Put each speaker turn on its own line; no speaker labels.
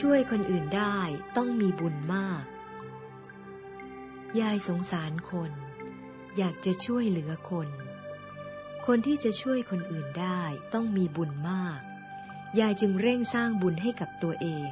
ช่วยคนอื่นได้ต้องมีบุญมาก ยายสงสารคน อยากจะช่วยเหลือคน คนที่จะช่วยคนอื่นได้ต้องมีบุญมาก ยายจึงเร่งสร้างบุญให้กับตัวเอง